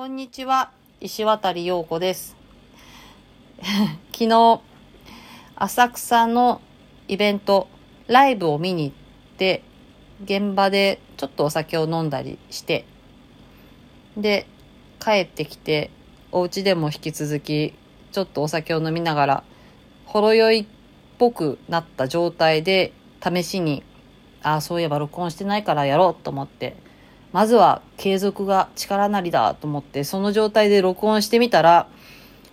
こんにちは、石渡陽子です。昨日、浅草のイベント、ライブを見に行って、現場でちょっとお酒を飲んだりして、で、帰ってきて、お家でも引き続き、ちょっとお酒を飲みながら、ほろ酔いっぽくなった状態で、試しに、ああ、そういえば録音してないからやろうと思って、まずは継続が力なりだと思って、その状態で録音してみたら、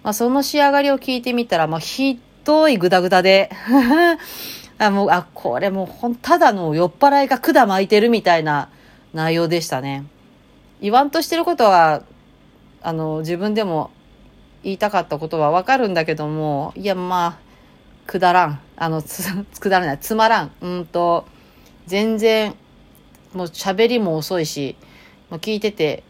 まあ、その仕上がりを聞いてみたら、もうひどいグダグダで、あ、もう、あ、これもうほん、ただの酔っ払いが管巻いてるみたいな内容でしたね。言わんとしてることは、あの、自分でも言いたかったことはわかるんだけども、いや、まあ、くだらん。あの、つ、くだらない。つまらん。うんと、全然、もう喋りも遅いし、もう聞いてて、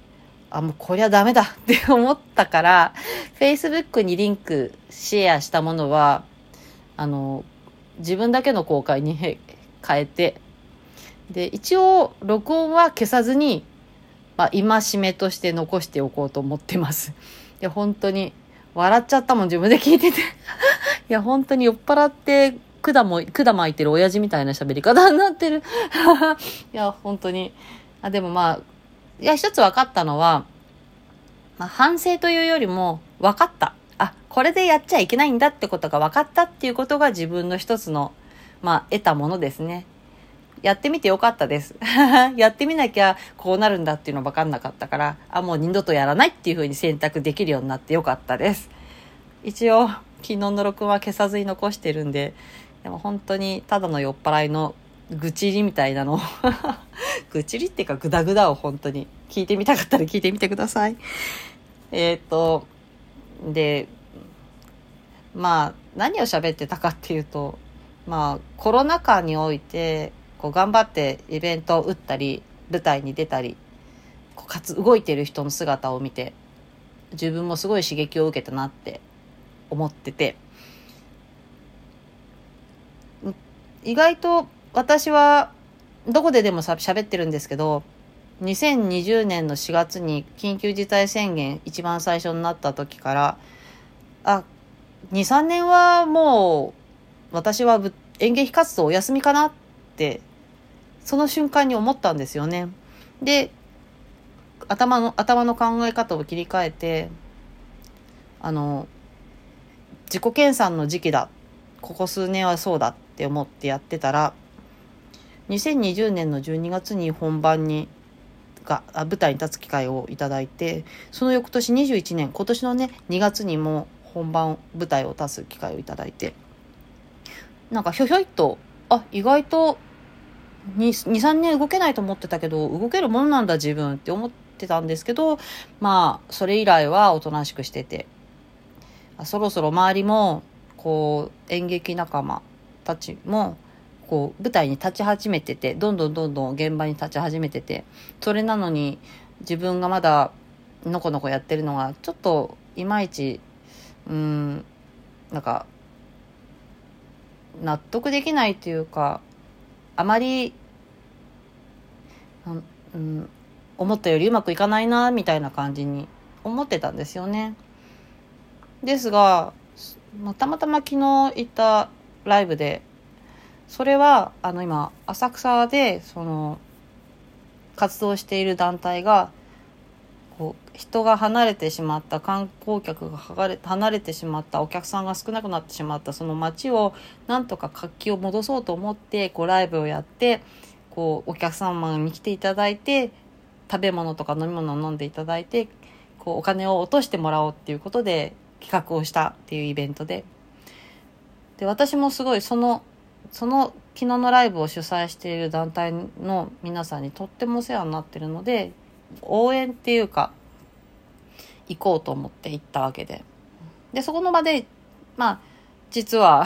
あ、もうこりゃダメだ って思ったから、Facebook にリンクシェアしたものは、あの、自分だけの公開に変えて、で、一応、録音は消さずに、まあ、戒めとして残しておこうと思ってます。で、本当に、笑っちゃったもん、自分で聞いてて。いや、本当に酔っ払って、管も、管巻いてる親父みたいな喋り方になってる。いや、本当に。あ、でもまあ、いや、一つ分かったのは、まあ、反省というよりも、分かった。あ、これでやっちゃいけないんだってことが分かったっていうことが自分の一つの、まあ、得たものですね。やってみてよかったです。やってみなきゃこうなるんだっていうの分かんなかったから、あ、もう二度とやらないっていう風に選択できるようになってよかったです。一応、昨日の録音は消さずに残してるんで、でも本当にただの酔っ払いの愚痴りみたいなの 愚痴りっていうかグダグダを本当に聞いてみたかったら聞いてみてください。えっ、と、で、まあ、何を喋ってたかっていうと、まあ、コロナ禍において、こう頑張ってイベントを打ったり、舞台に出たり、こうかつ動いてる人の姿を見て、自分もすごい刺激を受けたなって思ってて、意外と私はどこででもさ喋ってるんですけど2020年の4月に緊急事態宣言一番最初になった時からあ23年はもう私は演劇活動お休みかなってその瞬間に思ったんですよね。で頭の頭の考え方を切り替えてあの自己研鑽の時期だここ数年はそうだっって思ってやってたら2020年の12月に本番にが舞台に立つ機会をいただいてその翌年21年今年のね2月にも本番舞台を立つ機会をいただいてなんかひょひょいっとあ意外と23年動けないと思ってたけど動けるもんなんだ自分って思ってたんですけどまあそれ以来はおとなしくしててそろそろ周りもこう演劇仲間たちもこう舞台に立ち始めててどんどんどんどん現場に立ち始めててそれなのに自分がまだのこのこやってるのがちょっといまいちうんなんか納得できないというかあまり、うん、思ったよりうまくいかないなみたいな感じに思ってたんですよね。ですがたまたま昨日行ったライブで。それはあの今浅草でその活動している団体がこう人が離れてしまった観光客が離れてしまったお客さんが少なくなってしまったその街をなんとか活気を戻そうと思ってこうライブをやってこうお客様に来ていただいて食べ物とか飲み物を飲んでいただいてこうお金を落としてもらおうっていうことで企画をしたっていうイベントで。で私もすごいそのその昨日のライブを主催している団体の皆さんにとってもお世話になってるので応援っていうか行こうと思って行ったわけで。でそこの場でまあ実は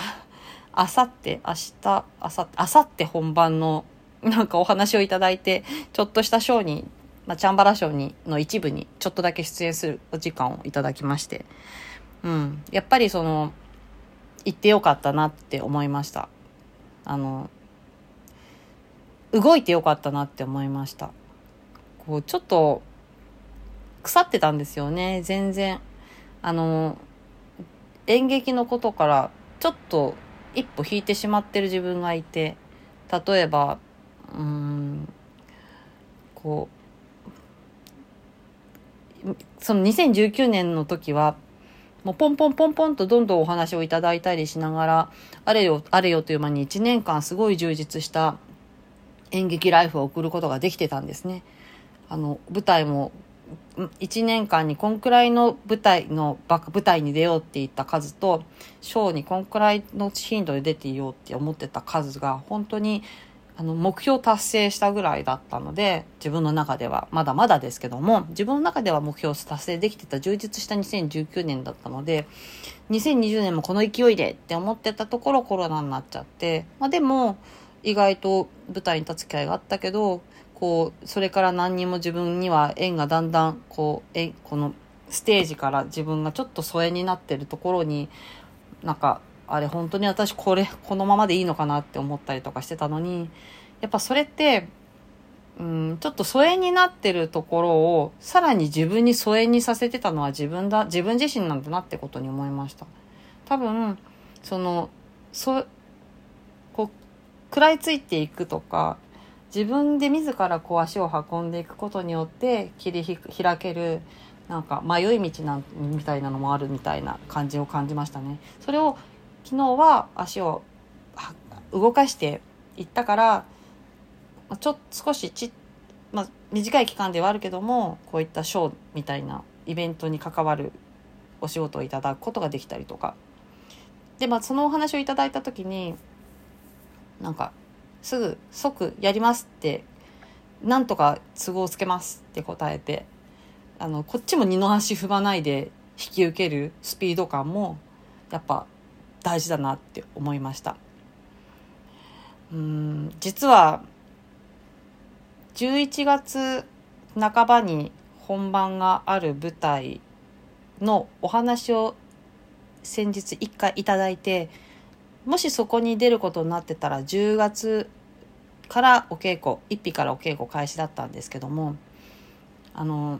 あさって明日あさあさって本番のなんかお話をいただいてちょっとしたショーに、まあ、チャンバラショーにの一部にちょっとだけ出演するお時間をいただきまして。うん。やっぱりその行ってよかったなって思いました。あの動いてよかったなって思いました。こうちょっと腐ってたんですよね、全然。あの、演劇のことからちょっと一歩引いてしまってる自分がいて、例えば、うん、こう、その2019年の時は、もうポンポンポンポンとどんどんお話をいただいたりしながら、あれよ、あれよという間に1年間すごい充実した演劇ライフを送ることができてたんですね。あの、舞台も、1年間にこんくらいの舞台の、舞台に出ようって言った数と、ショーにこんくらいの頻度で出ていようって思ってた数が、本当にあの、目標達成したぐらいだったので、自分の中では、まだまだですけども、自分の中では目標達成できてた充実した2019年だったので、2020年もこの勢いでって思ってたところコロナになっちゃって、まあでも、意外と舞台に立つ機会があったけど、こう、それから何にも自分には縁がだんだん、こう、え、このステージから自分がちょっと疎遠になってるところに、なんか、あれ本当に私これ、このままでいいのかなって思ったりとかしてたのに、やっぱそれって、うん、ちょっと疎遠になってるところを、さらに自分に疎遠にさせてたのは自分だ、自分自身なんだなってことに思いました。多分、その、そ、こう、食らいついていくとか、自分で自らこう足を運んでいくことによって切り開けるなんか迷い道なんみたいなのもあるみたいな感じを感じましたね。それを昨日は足を動かしていったからちょっと少しち、まあ、短い期間ではあるけどもこういったショーみたいなイベントに関わるお仕事をいただくことができたりとか。でまあそのお話をいただいた時になんかすぐ即やりますってなんとか都合つけますって答えてあのこっちも二の足踏まないで引き受けるスピード感もやっぱ大事だなって思いました。うん実は11月半ばに本番がある舞台のお話を先日一回いただいてもしそこに出ることになってたら10月からお稽古1日からお稽古開始だったんですけどもあの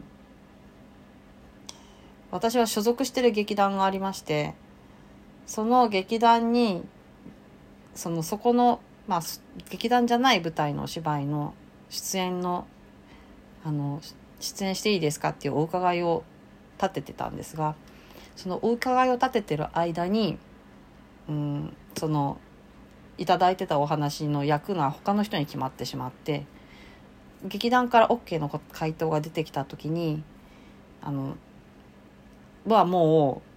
私は所属してる劇団がありましてその劇団にそのそこの、まあ、劇団じゃない舞台のお芝居の出演のあの出演していいですかっていうお伺いを立ててたんですがそのお伺いを立ててる間に、うん、そのいただいてたお話の役が他の人に決まってしまって劇団から OK の回答が出てきた時にあのはもう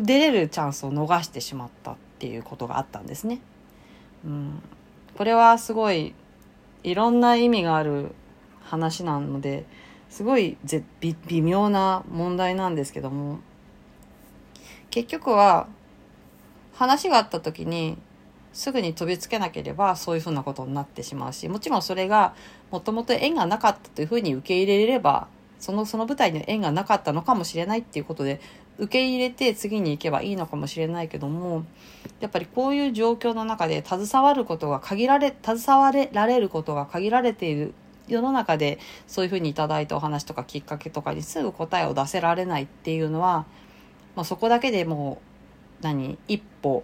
出れるチャンスを逃してしまったっていうことがあったんですね。うん、これはすごいいろんな意味がある話なのですごい微妙な問題なんですけども結局は話があった時にすぐに飛びつけなければそういうふうなことになってしまうしもちろんそれがもともと縁がなかったというふうに受け入れれればそのその舞台に縁がなかったのかもしれないっていうことで受け入れて次に行けばいいのかもしれないけどもやっぱりこういう状況の中で携わることが限られ携われられることが限られている世の中でそういうふうにいただいたお話とかきっかけとかにすぐ答えを出せられないっていうのは、まあ、そこだけでもう何一歩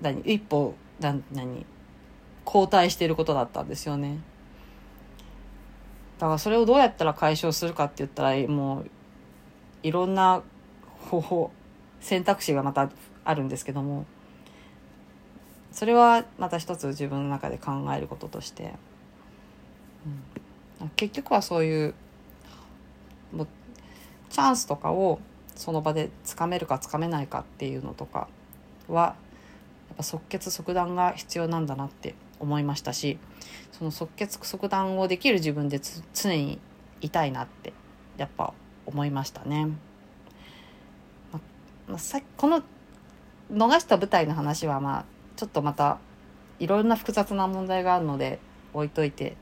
何一歩何何後退していることだったんですよね。だからそれをどうやったら解消するかって言ったらもういろんな方法選択肢がまたあるんですけどもそれはまた一つ自分の中で考えることとして、うん、結局はそういうもうチャンスとかをその場でつかめるかつかめないかっていうのとかはやっぱ即決即断が必要なんだなって思いましたしその即決即断をできる自分で常にいたいなってやっぱ思いましたね。まあ、さこの逃した舞台の話はまあちょっとまたいろんな複雑な問題があるので置いといて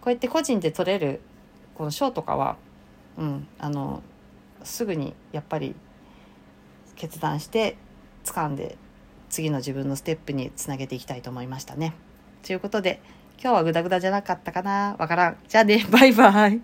こうやって個人で取れるこの賞とかは、うん、あのすぐにやっぱり決断して掴んで次の自分のステップにつなげていきたいと思いましたね。ということで今日はグダグダじゃなかったかなわからん。じゃあね、バイバイ。